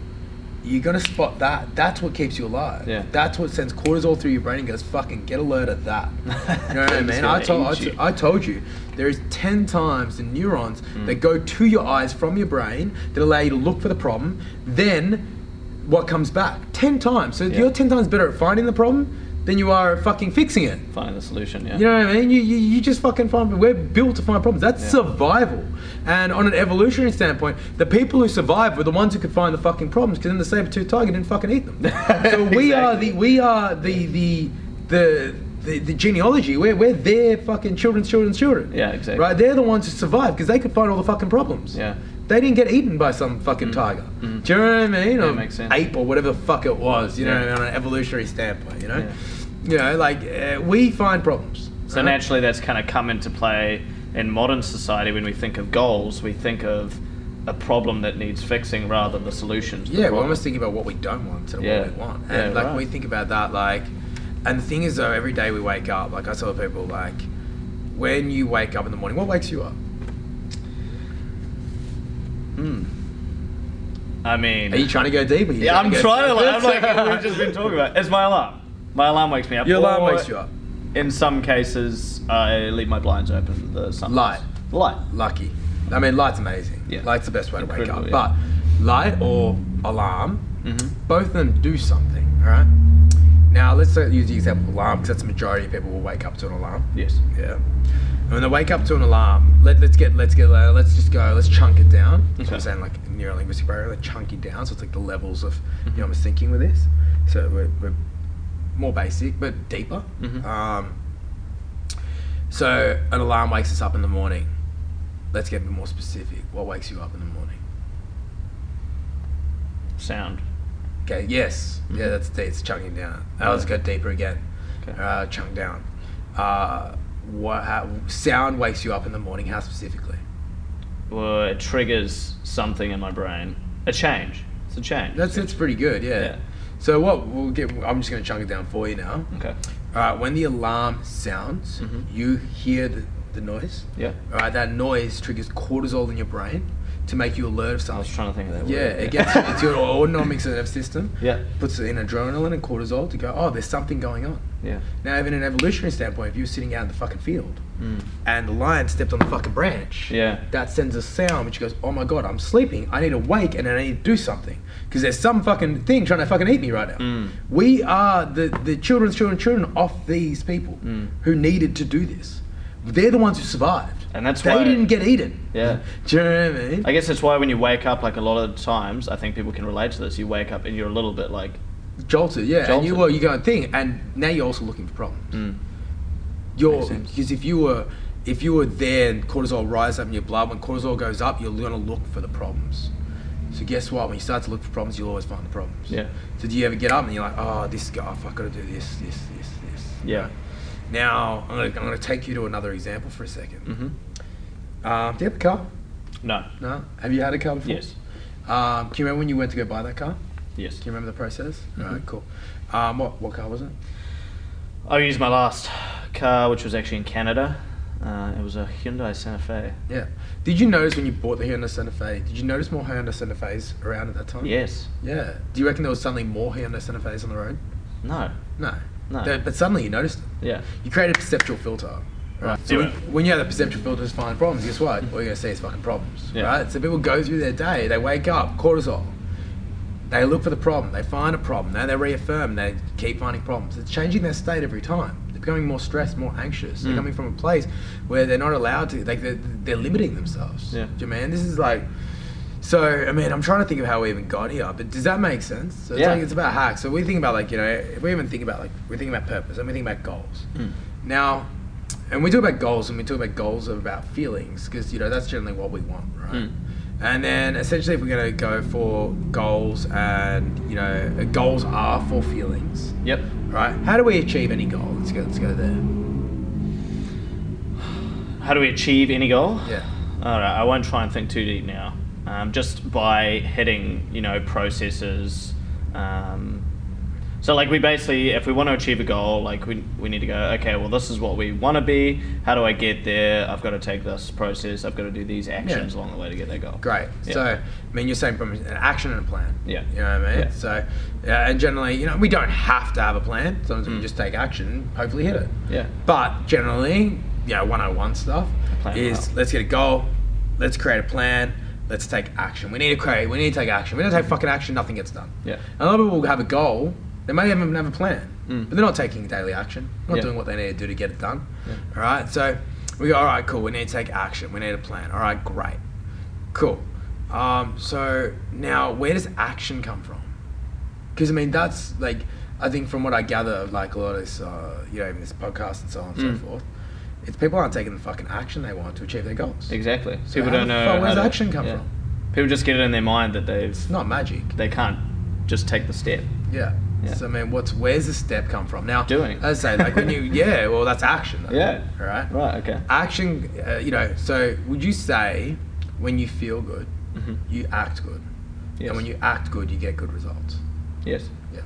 you're gonna spot that. That's what keeps you alive. Yeah. That's what sends cortisol through your brain and goes, fucking get alert at that. You know what I mean? I told, I, eat you. told you, there is 10 times the neurons Mm. that go to your eyes from your brain that allow you to look for the problem. Then what comes back? 10 times. So Yeah. you're 10 times better at finding the problem than you are fucking fixing it. Find the solution. Yeah. You know what I mean? You, you, you just fucking find. We're built to find problems. That's Yeah. survival. And on an evolutionary standpoint, the people who survived were the ones who could find the fucking problems. Because then the saber-tooth tiger didn't fucking eat them. so we are the we are the the the. The, the genealogy, we're, we're their fucking children's children's children. Yeah, exactly. Right? They're the ones who survived because they could find all the fucking problems. Yeah. They didn't get eaten by some fucking tiger. Mhm. Do you know what I mean? Yeah, Or makes sense. Ape or whatever the fuck it was, you know, Yeah. on an evolutionary standpoint, you know? Yeah. You know, like, uh, we find problems. So right? naturally, that's kind of come into play in modern society. When we think of goals, we think of a problem that needs fixing rather than the solution. the Yeah, we're almost thinking about what we don't want of Yeah. what we want. Yeah, And like right. we think about that like and the thing is though, every day we wake up, like I tell people like when you wake up in the morning, what wakes you up? Hmm. I mean, Are you trying to go deep? Yeah, I'm trying to. Like, I'm like we've just been talking about. It's my alarm. My alarm wakes me up. Your alarm Or wakes you up. In some cases, I leave my blinds open. The sun. Light. The light. Lucky. I mean light's amazing. Yeah. Light's the best way to wake up. Incredible, But light or alarm, Mhm. both of them do something, alright? Now let's use the example of alarm because that's the majority of people will wake up to an alarm. Yes. Yeah. And when they wake up to an alarm, let, let's get let's get uh, let's just go. Let's chunk it down. That's what I'm saying, like neuro linguistic barrier, like chunk it down. So it's like the levels of you Mhm. know I'm thinking with this. So we're, we're more basic but deeper. Mhm. Um, so an alarm wakes us up in the morning. Let's get a bit more specific. What wakes you up in the morning? Sound. Okay. Yes. Yeah. Mhm. That's. It's chunking down. Uh, let's go deeper again. Okay. Uh, chunk down. Uh, what? How, sound wakes you up in the morning. How specifically? Well, it triggers something in my brain. A change. It's a change. That's that's pretty good, yeah. Yeah. So what we'll get? I'm just going to chunk it down for you now. Okay. All right. When the alarm sounds, Mhm. you hear the, the noise. Yeah. All right. That noise triggers cortisol in your brain to make you alert of something. I was trying to think of that. Yeah, word. it gets it's your autonomic nervous system. Yeah. Puts in adrenaline and cortisol to go. Oh, there's something going on. Yeah. Now, even an evolutionary standpoint, if you were sitting out in the fucking field Mm. and the lion stepped on the fucking branch, Yeah. that sends a sound which goes, "Oh my god, I'm sleeping. I need to wake and I need to do something because there's some fucking thing trying to fucking eat me right now." Mm. We are the the children's children children of these people Mm. who needed to do this. They're the ones who survived, And that's they why- They didn't get eaten. Yeah. do you know what I mean? I guess that's why when you wake up, like a lot of times, I think people can relate to this. You wake up and you're a little bit like, Jolted, yeah. And Jolted. you well, you go and think, and now you're also looking for problems. mm, You're because if you were if you were there and cortisol rises up in your blood, when cortisol goes up, you're gonna look for the problems. So guess what? When you start to look for problems, you'll always find the problems. Yeah. So do you ever get up and you're like, oh, this guy, oh, fuck, I gotta do this, this, this, this. yeah. Now I'm gonna I'm gonna take you to another example for a 2nd Mm-hmm. Um, do you have a car? No. No. Have you had a car before? Yes. Um, can you remember when you went to go buy that car? Yes. Can you remember the process? Mhm. Alright, cool. Um, what what car was it? I used my last car, which was actually in Canada. Uh, it was a Hyundai Santa Fe. Yeah. Did you notice when you bought the Hyundai Santa Fe? Did you notice more Hyundai Santa Fe's around at that time? Yes. Yeah. Do you reckon there was suddenly more Hyundai Santa Fe's on the road? No. No. No. But- But suddenly you noticed them. Yeah. You created a perceptual filter. Right. So when, when you have the perceptual filter to find problems, guess what? All you're gonna see is fucking problems. Yeah. Right? So people go through their day, they wake up, cortisol. They look for the problem, they find a problem, now they reaffirm, they keep finding problems. It's changing their state every time. Becoming more stressed, more anxious. They're Mm. coming from a place where they're not allowed to, like they're, they're limiting themselves. Yeah. Do you man? This is like So I mean, I'm trying to think of how we even got here, but does that make sense? So it's Yeah. like it's about hacks. So we think about like you know, if we even think about like we think about purpose and we think about goals. Mm. Now, and we talk about goals and we talk about goals about feelings because you know that's generally what we want, right? Mm. And then essentially, if we're going to go for goals and you know, goals are for feelings, Yep. right? How do we achieve any goal? Let's go. Let's go there. How do we achieve any goal? Yeah. All right, I won't try and think too deep now. Um, just by hitting, you know, processes. Um, so, like, we basically, if we want to achieve a goal, like, we, we need to go, okay, well, this is what we want to be. How do I get there? I've got to take this process. I've got to do these actions Yeah. along the way to get that goal. Great. Yeah. So, I mean, you're saying from an action and a plan. Yeah. You know what I mean? Yeah. So, yeah, and generally, you know, we don't have to have a plan. Sometimes we Mm. just take action, hopefully hit it. Yeah. But generally, you know, 101 stuff is well. let's get a goal, let's create a plan, let's take action. We need to create, we need to take action. We don't take fucking action, nothing gets done. Yeah. And a lot of people will have a goal, they may even have a plan, Mm. but they're not taking daily action, not Yeah. doing what they need to do to get it done. Yeah. All right, so we go, all right, cool, we need to take action, we need a plan. All right, great. Cool. Um, so now, where does action come from? Because I mean, that's like, I think from what I gather, of like a lot of this, uh, you know, even this podcast and so on and Mm. so forth, it's people aren't taking the fucking action they want to achieve their goals. Exactly. So People don't know. fuck- where's action come yeah. from? People just get it in their mind that they've It's not magic. they can't just take the step. Yeah. Yeah. So I mean, what's where's the step come from? Now, Doing. As I say, like when you, yeah, well, that's action. Though, Yeah. All right. Right. Okay. Action, uh, you know. So would you say when you feel good, Mhm. you act good, Yes. and when you act good, you get good results? Yes. Yeah.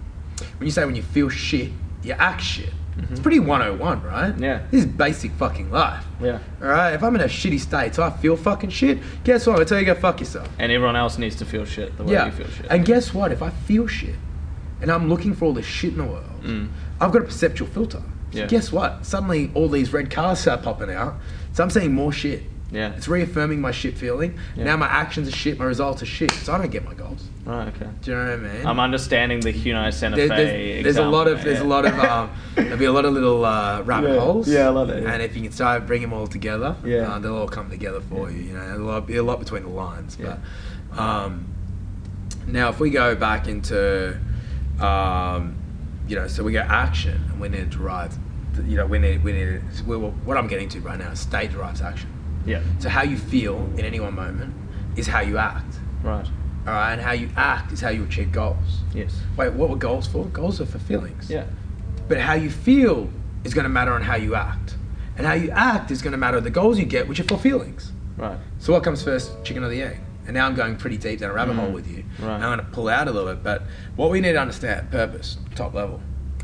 When you say when you feel shit, you act shit. It's Mhm. pretty 101, right? Yeah. This is basic fucking life. Yeah. All right. If I'm in a shitty state, so I feel fucking shit. Guess what? I tell you, go fuck yourself. And everyone else needs to feel shit the way Yeah. you feel shit. And guess what? If I feel shit, and I'm looking for all the shit in the world, Mm. I've got a perceptual filter. So Yeah. guess what? Suddenly all these red cars start popping out. So I'm seeing more shit. Yeah. It's reaffirming my shit feeling. Yeah. Now my actions are shit, my results are shit. So I don't get my goals. Right. Okay. Do you know what I mean? I'm understanding the Hyundai Santa There- Fe. there's, there's a lot of example, there's a lot of um, there'll be a lot of little uh, rabbit Yeah. holes. Yeah, I love it, yeah. And if you can start bring them all together, Yeah. uh, they'll all come together for Yeah. you. You know, there'll lot- be a lot between the lines. Yeah. But um, now, if we go back into um, you know, so we go action, and we need to derive. You know, we need we need we, what I'm getting to right now is state derives action. Yeah. So how you feel in any one moment is how you act. Right. All right, and how you act is how you achieve goals. Yes. Wait, what were goals for? Goals are for feelings. Yeah. But how you feel is going to matter on how you act. And how you act is going to matter on the goals you get, which are for feelings. Right. So what comes first, chicken or the egg? And now I'm going pretty deep down a rabbit Mm, hole with you. right. I'm going to pull out a little bit. But what we need to understand, purpose, top level.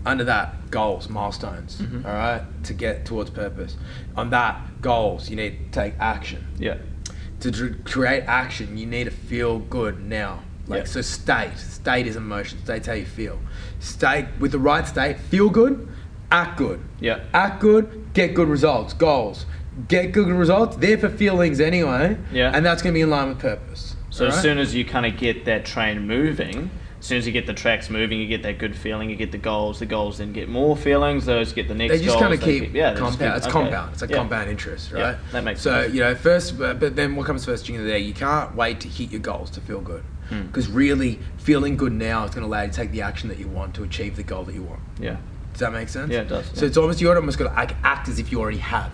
Under that, goals, milestones, Mhm. all right, to get towards purpose. On that, goals, you need to take action. Yeah. To create action, you need to feel good now. Like Yeah. so, state. State is emotion. State's how you feel. State with the right state. Feel good. Act good. Yeah. Act good. Get good results. Goals. Get good results. They're for feelings anyway. Yeah. And that's going to be in line with purpose. So as soon as you kind of get that train moving, as soon as you get the tracks moving, you get that good feeling. You get the goals. The goals then get more feelings. Those get the next. they just kind of they keep, yeah, compound. keep- it's okay. compound. It's like Yeah. compound interest, Yeah, right? that makes so sense. you know first, but, but then what comes first? Of the egg. You can't wait to hit your goals to feel good, Hmm. because really feeling good now is going to allow you to take the action that you want to achieve the goal that you want. Yeah. Does that make sense? Yeah, it does, So yeah. it's almost you almost got to act, act as if you already have,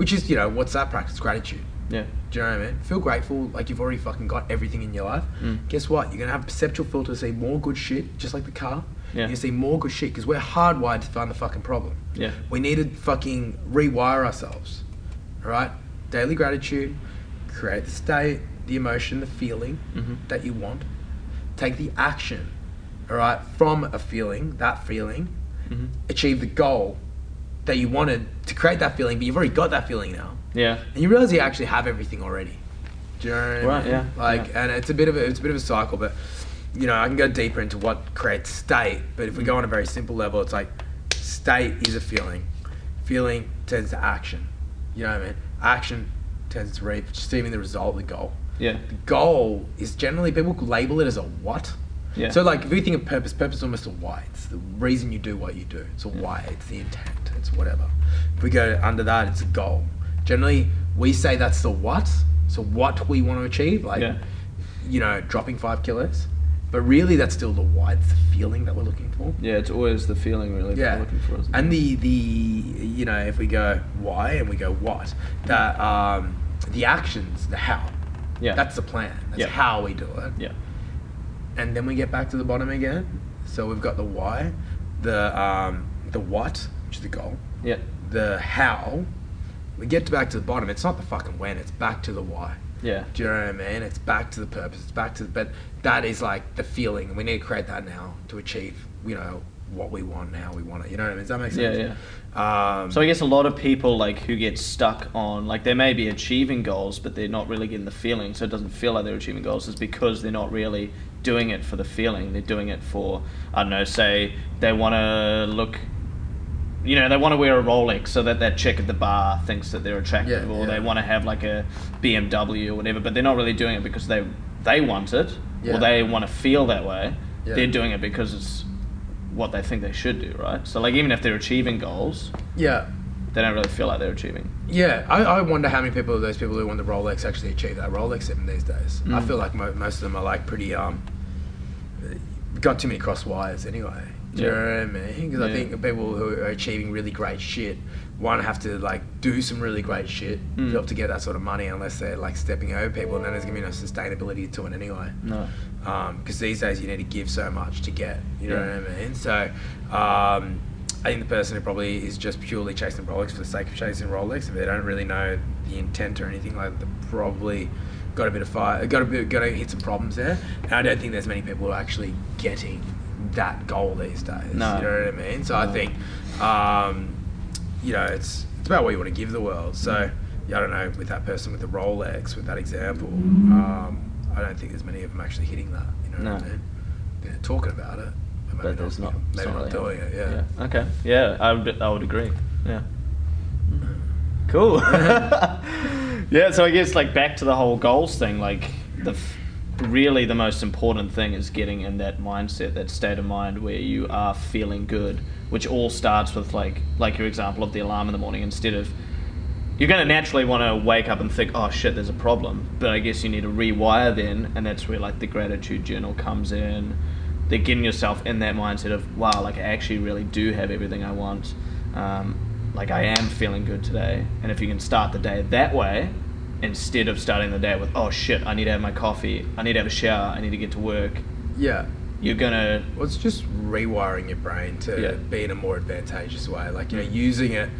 which is you know what's that practice? Gratitude. Yeah. Do you know what I mean? Feel grateful, like you've already fucking got everything in your life. Mm. Guess what? You're gonna have a perceptual filter to see more good shit, just like the car. Yeah. You see more good shit because we're hardwired to find the fucking problem. Yeah. We need to fucking rewire ourselves. All right? Daily gratitude, create the state, the emotion, the feeling Mhm. that you want. Take the action, all right, from a feeling, that feeling, Mhm. achieve the goal that you wanted to create that feeling, but you've already got that feeling now Yeah. and you realize you actually have everything already. Do you know what I Right, mean? yeah, Like, yeah. and it's a bit of a it's a bit of a cycle, but you know, I can go deeper into what creates state. But if we go mm. on a very simple level, it's like state is a feeling. Feeling tends to action. You know what I mean? Action tends to re- receiving the result, the goal. Yeah. The goal is generally people label it as a what. Yeah. So like if we think of purpose, purpose is almost a why. It's the reason you do what you do. It's a why. It's the intent. It's whatever. If we go under that, it's a goal. Generally, we say that's the what. So what we want to achieve. Like Yeah. you know, dropping five kilos. But really, that's still the why. It's the feeling that we're looking for. Yeah, it's always the feeling really that Yeah, we're looking for. Isn't it? and the the you know if we go why and we go what that um, the actions the how yeah, that's the plan that's Yeah. how we do it yeah, and then we get back to the bottom again so we've got the why the um, the what which is the goal yeah, the how we get to back to the bottom it's not the fucking when it's back to the why yeah, do you know what I mean? It's back to the purpose. It's back to the, but that is like the feeling, we need to create that now to achieve, you know, what we want and how we want it. You know what I mean? Does that make yeah, sense? yeah. Um, So I guess a lot of people like who get stuck on like they may be achieving goals, but they're not really getting the feeling, so it doesn't feel like they're achieving goals. Is because they're not really doing it for the feeling. They're doing it for I don't know. Say they want to look. You know, they want to wear a Rolex so that that chick at the bar thinks that they're attractive, Yeah, or yeah. they want to have like a BMW or whatever. But they're not really doing it because they they want it, Yeah. or they want to feel that way. They're doing it because it's what they think they should do, right? So like even if they're achieving goals, yeah, they don't really feel like they're achieving. yeah. I, I wonder how many people of those people who want the Rolex actually achieve that Rolex even these days. I Mm. feel like mo- most of them are like pretty um, got too many cross wires anyway. Do you Yeah. know what I mean? Because I think people who are achieving really great shit, one have to like do some really great shit Mm. to to get that sort of money, unless they're like stepping over people, and then there's gonna be no sustainability to it anyway. No. because these days you need to give so much to get. You know Yeah. what I mean? So um, I think the person who probably is just purely chasing Rolex for the sake of chasing Rolex, if they don't really know the intent or anything like, that, probably got a bit of fire, got a bit, got to hit some problems there. And I don't think there's many people actually getting that goal these days. No. You know what I mean? So I think, um, you know, it's it's about what you want to give the world. So yeah, I don't know with that person with the Rolex, with that example. Um, I don't think there's many of them actually hitting that. You know what I No. mean? They're talking about it, but maybe But there's not. it's maybe not, really doing it. happening. Yeah. Okay. Yeah, I would. I would agree. Yeah. Cool. yeah. So I guess like back to the whole goals thing. Like the f- really the most important thing is getting in that mindset, that state of mind where you are feeling good, which all starts with like like your example of the alarm in the morning. Instead of you're going to naturally want to wake up and think, oh shit, there's a problem. But I guess you need to rewire then, and that's where like the gratitude journal comes in. They're getting yourself in that mindset of, wow, like I actually really do have everything I want. Um, like I am feeling good today. And if you can start the day that way, instead of starting the day with, oh shit, I need to have my coffee, I need to have a shower, I need to get to work, Yeah. you're gonna, Well, it's just rewiring your brain to Yeah. be in a more advantageous way. Like, you know, using it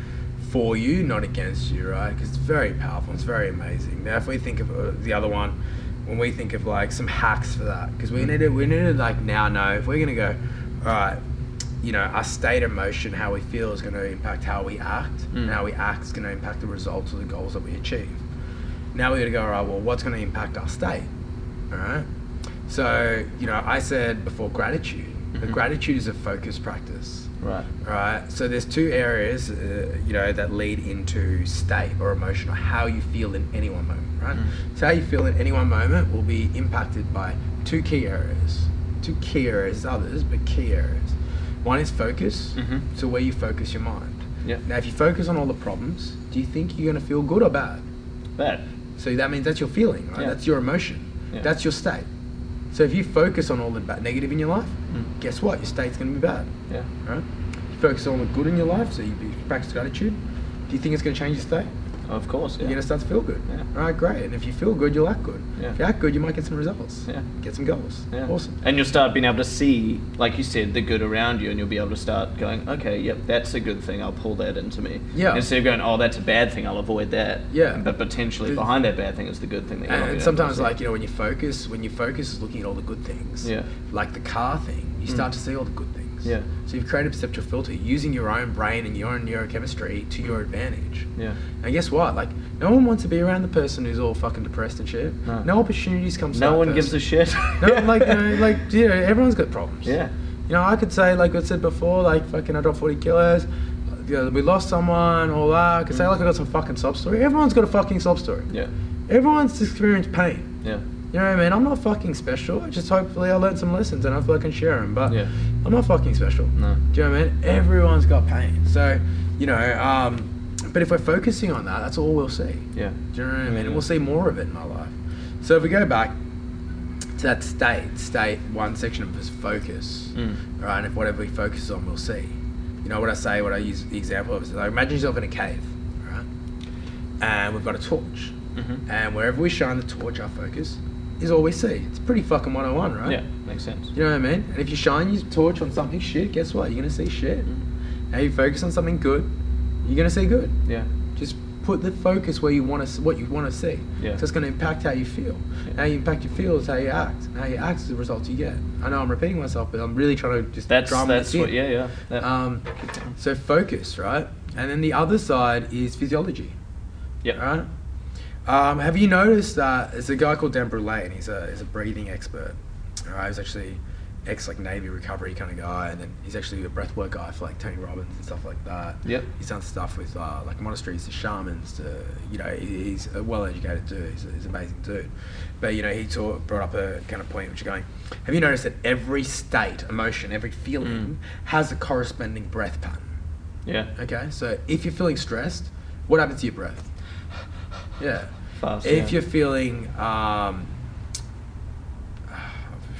for you, not against you, right? Because it's very powerful. It's very amazing. Now, if we think of uh, the other one, when we think of like some hacks for that, because we need to, we need to like now know if we're going to go, all right, you know, our state of emotion, how we feel is going to impact how we act. Mm. And how we act is going to impact the results or the goals that we achieve. Now we got to go, all right, well, what's going to impact our state? All right. So, you know, I said before gratitude. The Mhm. gratitude is a focus practice. right, Right. So there's two areas, uh, you know, that lead into state or emotion or how you feel in any one moment. Right. Mm. So how you feel in any one moment will be impacted by two key areas. Two key areas, others, but key areas. One is focus. Mhm. So where you focus your mind. yeah, Now, if you focus on all the problems, do you think you're going to feel good or bad? bad, So that means that's your feeling, right? Yeah. That's your emotion. Yeah. That's your state. So if you focus on all the bad, negative in your life, Mm. guess what? Your state's going to be bad, yeah, right? You focus on the good in your life, so you you practice gratitude. Do you think it's going to change your state? Of course, yeah, You're going to start to feel good. Yeah. All right, great. And if you feel good, you'll act good. Yeah. If you act good, you might get some results. Yeah. Get some goals. Yeah. Awesome. And you'll start being able to see, like you said, the good around you, and you'll be able to start going, okay, yep, that's a good thing. I'll pull that into me. Yeah. Instead of going, oh, that's a bad thing. I'll avoid that. Yeah. But potentially The- behind that bad thing is the good thing. That And sometimes, like you know, when you focus, when you focus is looking at all the good things. Yeah. Like the car thing, you Mm. start to see all the good things. Yeah. So you've created a perceptual filter using your own brain and your own neurochemistry to your advantage. yeah, And guess what? Like, no one wants to be around the person who's all fucking depressed and shit. No. opportunities come. to no one gives a shit. No, like you know, like you know, everyone's got problems. yeah, You know, I could say like I said before, like fucking I dropped forty kilos. You know, we lost someone, all that. I could say Mm. like I got some fucking sob story. Everyone's got a fucking sob story. yeah, Everyone's experienced pain. yeah, You know what I mean? I'm not fucking special. I just hopefully I learned some lessons and hopefully I can share them. But Yeah. I'm not fucking special. no, Do you know what I mean? Everyone's got pain. So, you know, um, but if we're focusing on that, that's all we'll see. yeah, Do you know what I mean? Yeah. And we'll see more of it in my life. So if we go back, to that state, state one section of is focus, Mm. right? And if whatever we focus on, we'll see. You know what I say? What I use the example of is like imagine yourself in a cave, right? And we've got a torch, Mhm. and wherever we shine the torch, our focus is all we see. It's pretty fucking 101, right? Yeah, makes sense. You know what I mean? And if you shine your torch on something shit, guess what? You're gonna see shit. Mm. Now you focus on something good, you're gonna see good. Yeah. Just put the focus where you want to, what you want to see. Yeah. So it's going to impact how you feel. Yeah. How you impact your feel is how you act. And how you act is the results you get. I know I'm repeating myself, but I'm really trying to just That's drum that's this what. in. Yeah, yeah. That- Um, so focus, right? And then the other side is physiology, yeah. right? Um, have you noticed that there's a guy called Dan Brule, and he's a he's a breathing expert. All right, he's actually ex like Navy recovery kind of guy, and then he's actually a breathwork guy for like Tony Robbins and stuff like that. Yep. He's done stuff with uh, like monasteries to shamans to you know he- he's a well-educated dude. He's, a, he's an amazing dude. But you know he taught, brought up a kind of point which you're going. Have you noticed that every state, emotion, every feeling has a corresponding breath pattern? Yeah. Okay, so if you're feeling stressed, what happens to your breath? Yeah. Fast. If yeah. you're feeling, um, I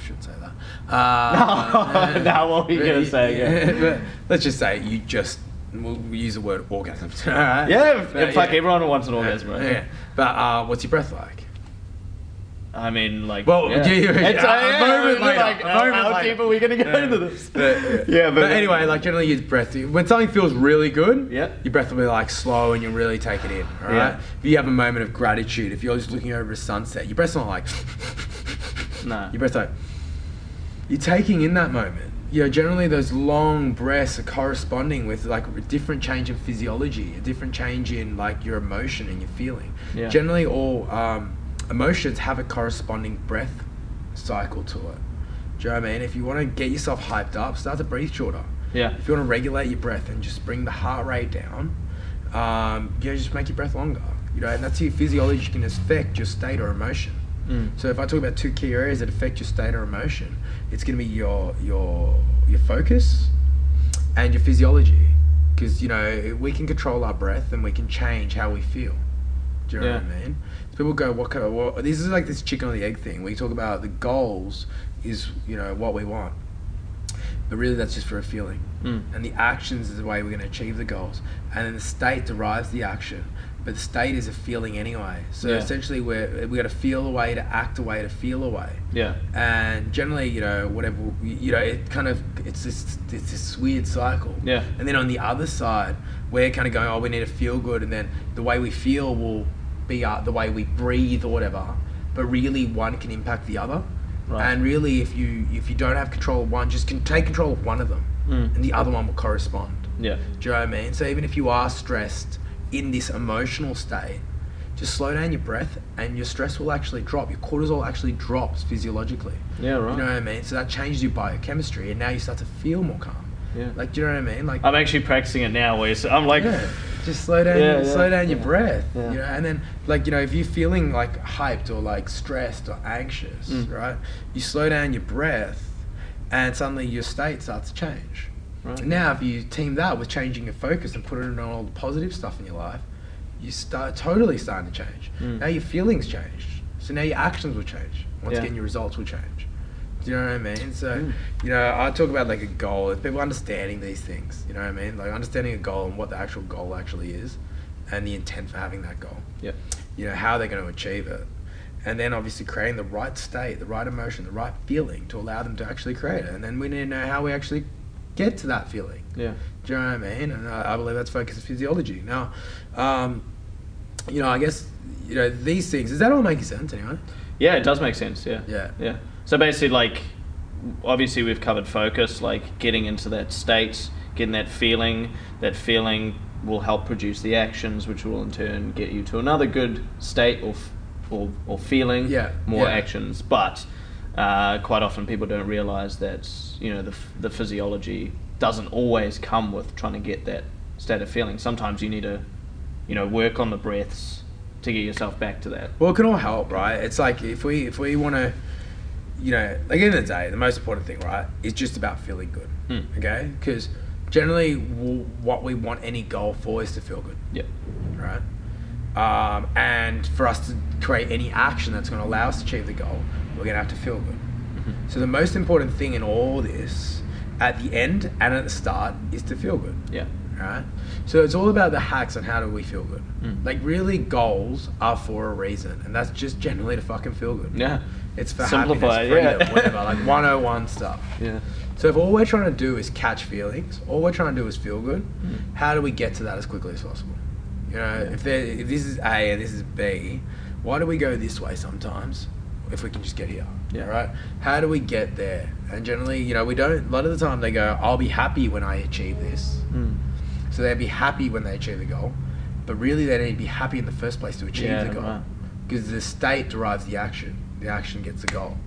should say that. Uh, Now what were you gonna say, yeah. let's just say you just we'll use the word orgasm. All right? Yeah, But, fuck, everyone wants an orgasm, right? Yeah. But uh, what's your breath like? I mean, like. Well, yeah. do you- It's, a yeah, moment it's later, like, a how, moment how later. deep are we gonna go Yeah. into this? But, yeah, but, anyway, like generally use breath. When something feels really good, Yeah. your breath will be like slow and you'll really take it in. All right. Yeah. If you have a moment of gratitude, if you're just looking over a sunset, your breath's not like. No. Your breath's like. You're taking in that moment. You know, generally those long breaths are corresponding with like a different change in physiology, a different change in like your emotion and your feeling. Yeah. Generally, all um, emotions have a corresponding breath cycle to it. Do you know what I mean? If you want to get yourself hyped up, start to breathe shorter. Yeah. If you want to regulate your breath and just bring the heart rate down, um, you know, just make your breath longer. You know, and that's how your physiology can affect your state or emotion. Mm. So if I talk about two key areas that affect your state or emotion, it's going to be your your your focus and your physiology, because you know we can control our breath and we can change how we feel. Do you know what I mean? So people go, "What kind of?" Well, this is like this chicken or the egg thing. We talk about the goals is you know what we want, but really that's just for a feeling. Mm. And the actions is the way we're going to achieve the goals, and then the state derives the action. But the state is a feeling anyway. So Yeah. essentially, we're we got to feel a way to act a way to feel a way Yeah. and generally you know whatever you know it kind of it's this it's this weird cycle Yeah. and then on the other side we're kind of going oh we need to feel good and then the way we feel will uh, the way we breathe or whatever but really one can impact the other Right. and really if you if you don't have control of one just can take control of one of them Mm. and the other one will correspond Yeah. do you know what I mean? So even if you are stressed in this emotional state, just slow down your breath and your stress will actually drop. Your cortisol actually drops physiologically. Yeah. Right. You know what I mean? So that changes your biochemistry and now you start to feel more calm. Yeah. Like, do you know what I mean? Like, I'm actually practicing it now. Where you s- I'm like, yeah, just slow down, Yeah, yeah, slow down your breath. Yeah. You know, and then like you know, if you're feeling like hyped or like stressed or anxious, Mm. right? You slow down your breath, and suddenly your state starts to change. Right. Now, if you team that with changing your focus and putting it on all the positive stuff in your life, you start totally starting to change. Mm. Now your feelings change. so now your actions will change. Once Yeah. again, your results will change. Do you know what I mean? So, Mm. you know, I talk about like a goal. It's people understanding these things. You know what I mean? Like understanding a goal and what the actual goal actually is, and the intent for having that goal. yeah. You know how they're going to achieve it, and then obviously creating the right state, the right emotion, the right feeling to allow them to actually create it. And then we need to know how we actually get to that feeling. Yeah. Do you know what I mean? And I, I believe that's focus of physiology. Now, um, you know, I guess you know these things. Does that all make sense anyway? Yeah, it does make sense. Yeah. Yeah. Yeah. So basically, like, obviously we've covered focus, like getting into that state, getting that feeling. That feeling will help produce the actions, which will in turn get you to another good state or or, or feeling. Yeah, More yeah. actions, but uh, quite often people don't realize that you know the the physiology doesn't always come with trying to get that state of feeling. Sometimes you need to, you know, work on the breaths to get yourself back to that. Well, it can all help, right? It's like if we if we want to, you know, like at the end of the day, the most important thing, right, is just about feeling good. Hmm. Okay, because generally, w- what we want any goal for is to feel good. Yeah. right? Um, and for us to create any action that's going to allow us to achieve the goal, we're going to have to feel good. So the most important thing in all this, at the end and at the start, is to feel good. Yeah. Right? So it's all about the hacks on how do we feel good. Mm. Like really goals are for a reason and that's just generally to fucking feel good. Yeah. It's for Simplify, happiness, freedom, yeah. whatever, like 101 stuff. Yeah. So if all we're trying to do is catch feelings, all we're trying to do is feel good, Mm. how do we get to that as quickly as possible? You know, Yeah. if, there, if this is A and this is B, why do we go this way sometimes if we can just get here? Yeah. Right? How do we get there? And generally, you know, we don't, a lot of the time they go, I'll be happy when I achieve this. Mm. So they'd be happy when they achieve the goal, but really they need to be happy in the first place to achieve Yeah, the goal. right. Because the state derives the action, the action gets a goal.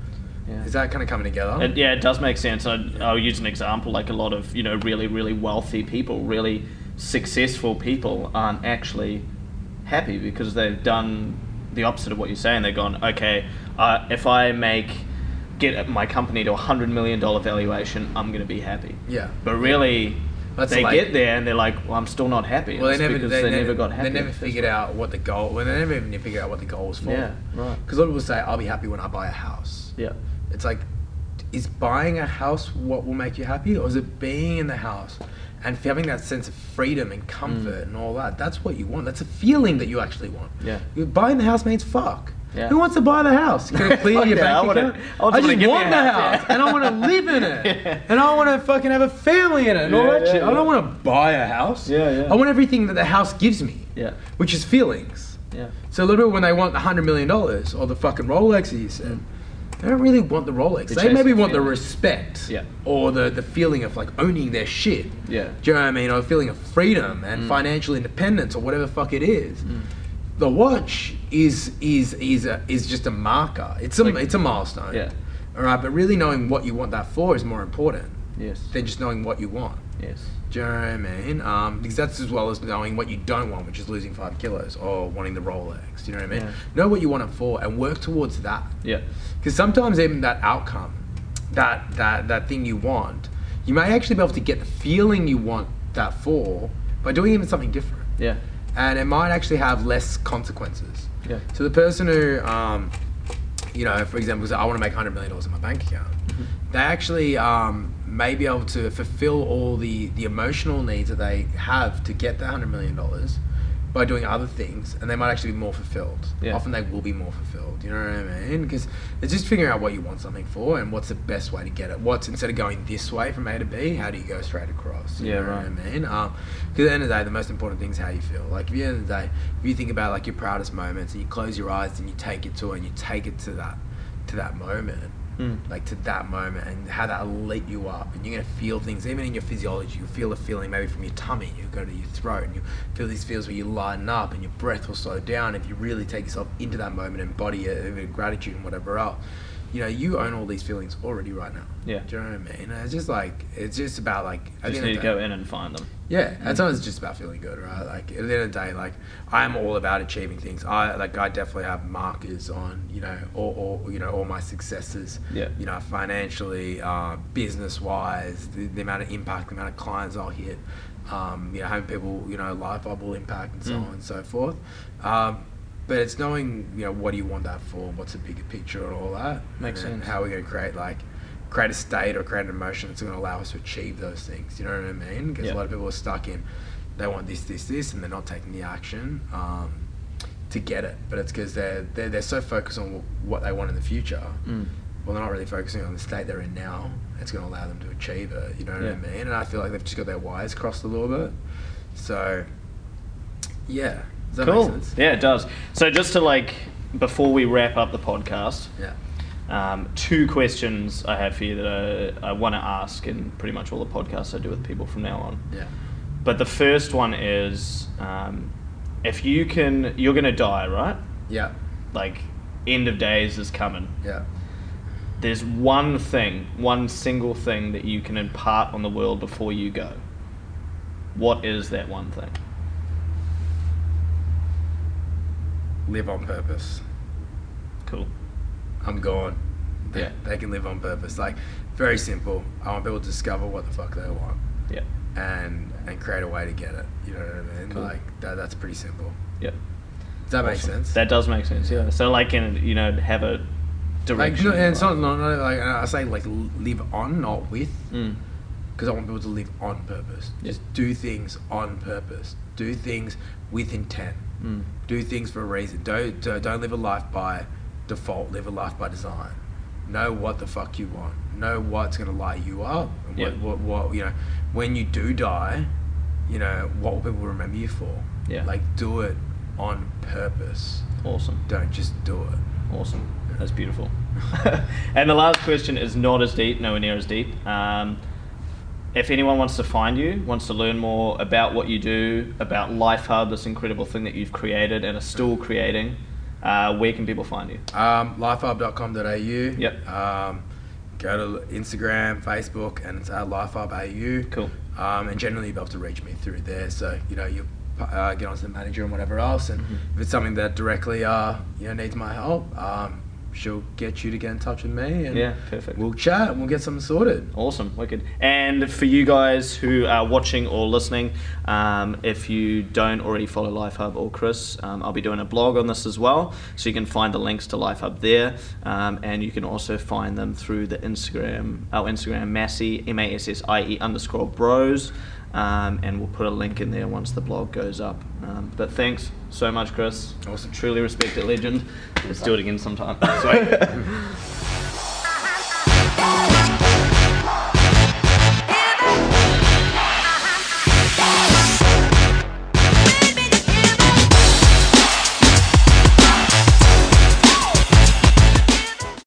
Yeah. Is that kind of coming together? It, yeah, it does make sense. I, I'll use an example like a lot of you know really really wealthy people, really successful people aren't actually happy because they've done the opposite of what you're saying. They've gone, okay, uh, if I make get my company to a hundred million dollar valuation, I'm going to be happy. yeah. But really, That's they like- get there and they're like, well, I'm still not happy. Well, they never, they, they, never, got happy. They never in the first figured out what the goal. Well, they never even figured out what the goal was for. Yeah, right. Because a lot of people say, "I'll be happy when I buy a house." Yeah, It's like, is buying a house what will make you happy, or is it being in the house and having that sense of freedom and comfort and all that? That's what you want. That's a feeling that you actually want. Mm. Yeah. Buying the house means fuck. Yeah. Who wants to buy the house? Can it clear your bank account? I just want the house, and I want to live in it, and I want to fucking have a family in it, and all that shit. I don't want to buy a house. Yeah, yeah. I want everything that the house gives me, yeah, which is feelings. yeah. So a little bit when they want the hundred million dollars or the fucking Rolexes said, they don't really want the Rolex. They maybe want the respect, Yeah. or the the feeling of like owning their shit. Yeah. Do you know what I mean? Or a feeling of freedom and Mm. financial independence or whatever the fuck it is. The watch is is is a, is just a marker. It's a Like- it's a milestone. Yeah. All right, but really knowing what you want that for is more important Yes. than just knowing what you want. Yes. Do you know what I mean? Um, because that's as well as knowing what you don't want, which is losing five kilos or wanting the Rolex. Do you know what I mean? Yeah. Know what you want it for and work towards that. Yeah. Because sometimes even that outcome, that that that thing you want, you may actually be able to get the feeling you want that for by doing even something different, Yeah. and it might actually have less consequences. Yeah. So the person who, um, you know, for example, says, I want to make hundred million dollars in my bank account, they actually um, may be able to fulfill all the the emotional needs that they have to get that hundred million dollars by doing other things, and they might actually be more fulfilled. Yeah. Often they will be more fulfilled. You know what I mean? Because it's just figuring out what you want something for and what's the best way to get it. What's instead of going this way from A to B, how do you go straight across? You Yeah, know right. what I mean? Um, because at the end of the day, the most important thing is how you feel. Like at the end of the day, if you think about like your proudest moments and you close your eyes and you take it to it and you take it to that to that moment, Mm. like to that moment and how that'll lit you up and you're gonna feel things even in your physiology you feel a feeling maybe from your tummy you go to your throat and you feel these feels where you lighten up and your breath will slow down if you really take yourself into that moment and body it gratitude and whatever else you know you own all these feelings already right now Yeah. do you know what I mean it's just like it's just about like at the Just end need of to day- go in and find them. yeah, at times it's just about feeling good, right? Like at the end of the day, like I'm all about achieving things. I like I definitely have markers on you know all, all you know all my successes. Yeah. You know financially, uh, business wise, the, the amount of impact, the amount of clients I'll hit. Um, you know having people you know life I will impact and so Mm. on and so forth. Um, but it's knowing you know what do you want that for? What's the bigger picture and all that? Makes and sense. How are we going to create like create a state or create an emotion that's going to allow us to achieve those things. You know what I mean? Because a lot of people are stuck in they want this, this, this, and they're not taking the action um, to get it. But it's because they're, they're they're so focused on what they want in the future. Mm. Well, they're not really focusing on the state they're in now. It's going to allow them to achieve it. You know what Yeah. I mean? And I feel like they've just got their wires crossed a little bit. So, yeah. Does that Cool. make sense? Yeah, it does. So just to like before we wrap up the podcast, Yeah. um, two questions I have for you that I, I want to ask in pretty much all the podcasts I do with people from now on. Yeah. But the first one is, um, if you can, you're gonna die, right? Yeah. Like, end of days is coming. Yeah. There's one thing, one single thing that you can impart on the world before you go. What is that one thing? Live on purpose. Cool. I'm gone. They, Yeah. they can live on purpose. Like, very simple. I want people to discover what the fuck they want Yeah. and and create a way to get it. You know what I mean? Cool. Like that. That's pretty simple. Yeah. Does that make sense? That does make sense. Yeah. So like, in you know, have a like, direction. no, and it's not, not, not like I say like live on, not with. Mm. because I want people to live on purpose. Yeah. Just do things on purpose. Do things with intent. Mm. Do things for a reason. Don't don't don't live a life by default. Live a life by design. Know what the fuck you want. Know what's gonna light you up. And Yeah. what, what what you know when you do die, you know what will people remember you for. Yeah. Like do it on purpose. Awesome. Don't just do it. Awesome. That's beautiful. and the last question is not as deep, nowhere near as deep. Um, if anyone wants to find you, wants to learn more about what you do, about Life Hub, this incredible thing that you've created and are still creating, uh, where can people find you? Um, lifehub.com.au. Yep. Um, go to Instagram, Facebook, and it's at lifehub.au. Cool. Um, and generally, you'll be able to reach me through there. So, you know, you uh, get onto the manager and whatever else. And Mhm. if it's something that directly uh, you know, needs my help, um, she'll get you to get in touch with me. And Yeah, perfect. we'll chat and we'll get something sorted. Awesome, wicked. And for you guys who are watching or listening, um, if you don't already follow Life Hub or Chris, um, I'll be doing a blog on this as well, so you can find the links to Life Hub there, um, and you can also find them through the Instagram, our Instagram, Massie M A S S I E underscore Bros, um, and we'll put a link in there once the blog goes up. Um, but thanks so much, Chris. Awesome. Truly respected legend. Let's do it again sometime.